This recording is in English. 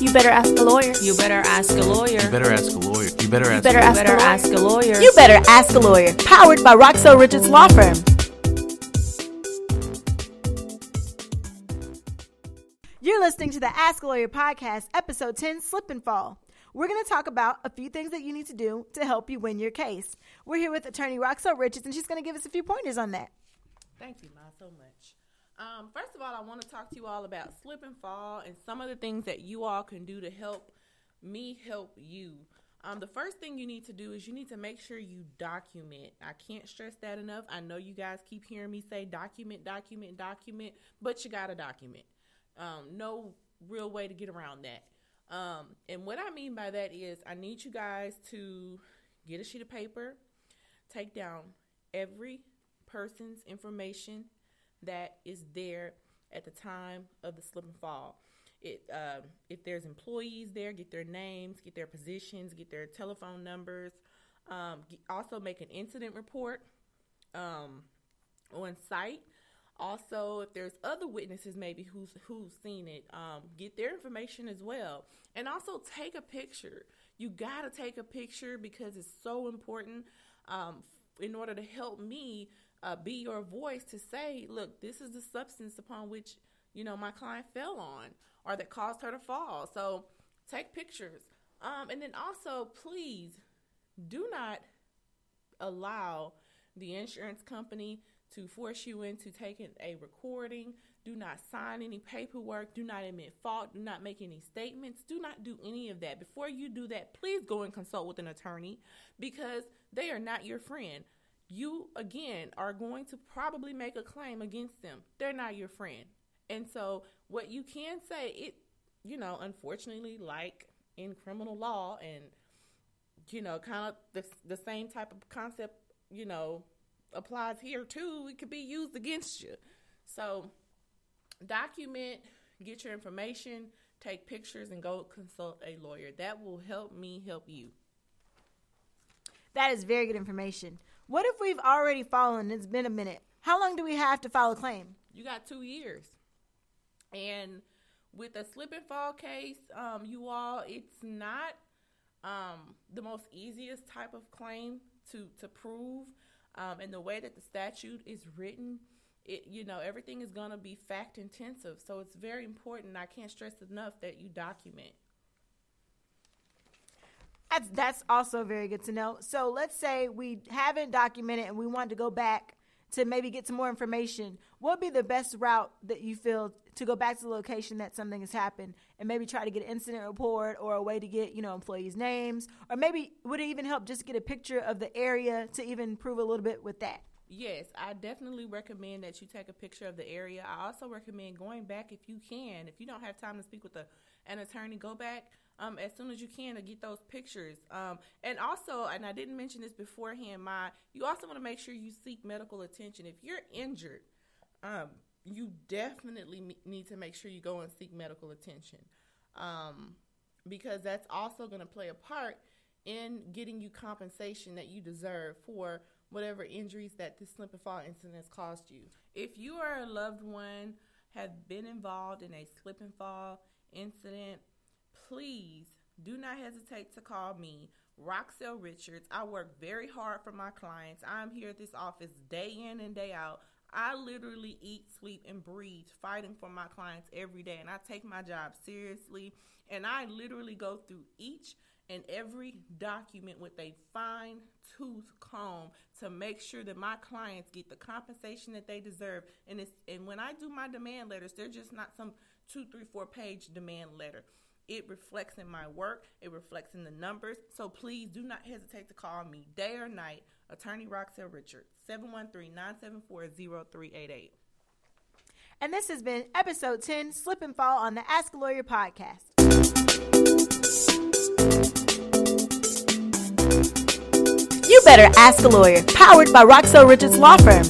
You better ask a lawyer. You better ask a lawyer. You better ask a lawyer. You better ask. better a ask better a lawyer. ask a lawyer. You better ask a lawyer. Powered by Roxell Richards Law Firm. You're listening to the Ask a Lawyer podcast, episode 10, Slip and Fall. We're going to talk about a few things that you need to do to help you win your case. We're here with attorney Roxell Richards, and she's going to give us a few pointers on that. Thank you, Ma, so much. Um, first of all, I want to talk to you all about slip and fall and some of the things that you all can do to help me help you. Um, the first thing you need to do is you need to make sure you document. I can't stress that enough. I know you guys keep hearing me say document, document, document, but you got to document. Um, no real way to get around that. Um, and what I mean by that is, I need you guys to get a sheet of paper, take down every person's information that is there at the time of the slip and fall. It um, if there's employees there, get their names, get their positions, get their telephone numbers. Um, also make an incident report um, on site. Also, if there's other witnesses maybe who's who's seen it, um, get their information as well. And also take a picture. You gotta take a picture because it's so important um, in order to help me uh, be your voice to say, look, this is the substance upon which you know my client fell on or that caused her to fall. So take pictures. Um, and then also, please do not allow the insurance company to force you into taking a recording. Do not sign any paperwork. Do not admit fault. Do not make any statements. Do not do any of that. Before you do that, please go and consult with an attorney because they are not your friend. You, again, are going to probably make a claim against them. They're not your friend. And so, what you can say, it, you know, unfortunately, like in criminal law and you know, kind of the, the same type of concept, you know, applies here too. It could be used against you. So, document, get your information, take pictures, and go consult a lawyer. That will help me help you. That is very good information. What if we've already fallen? It's been a minute. How long do we have to file a claim? You got two years. And with a slip and fall case, um, you all, it's not um, the most easiest type of claim to to prove. Um, and the way that the statute is written, it you know everything is going to be fact intensive. So it's very important. I can't stress enough that you document. That's that's also very good to know. So let's say we haven't documented and we want to go back to maybe get some more information. What would be the best route that you feel to go back to the location that something has happened and maybe try to get an incident report or a way to get, you know, employees' names? Or maybe would it even help just get a picture of the area to even prove a little bit with that? Yes, I definitely recommend that you take a picture of the area. I also recommend going back if you can. If you don't have time to speak with a, an attorney, go back um, as soon as you can to get those pictures. Um, and also, and I didn't mention this beforehand, my you also want to make sure you seek medical attention. If you're injured, um, you definitely need to make sure you go and seek medical attention um, because that's also going to play a part in getting you compensation that you deserve for whatever injuries that this slip and fall incident has caused you. If you are a loved one have been involved in a slip and fall incident, please do not hesitate to call me, Roxell Richards. I work very hard for my clients. I'm here at this office day in and day out. I literally eat, sleep, and breathe fighting for my clients every day, and I take my job seriously. And I literally go through each and every document with a fine tooth comb to make sure that my clients get the compensation that they deserve. And it's and when I do my demand letters, they're just not some two, three, four page demand letter. It reflects in my work. It reflects in the numbers. So please do not hesitate to call me day or night, Attorney Roxell Richards, 713-974-0388. And this has been episode 10, Slip and Fall on the Ask a Lawyer podcast. You better ask a lawyer. Powered by Roxell Richards Law Firm.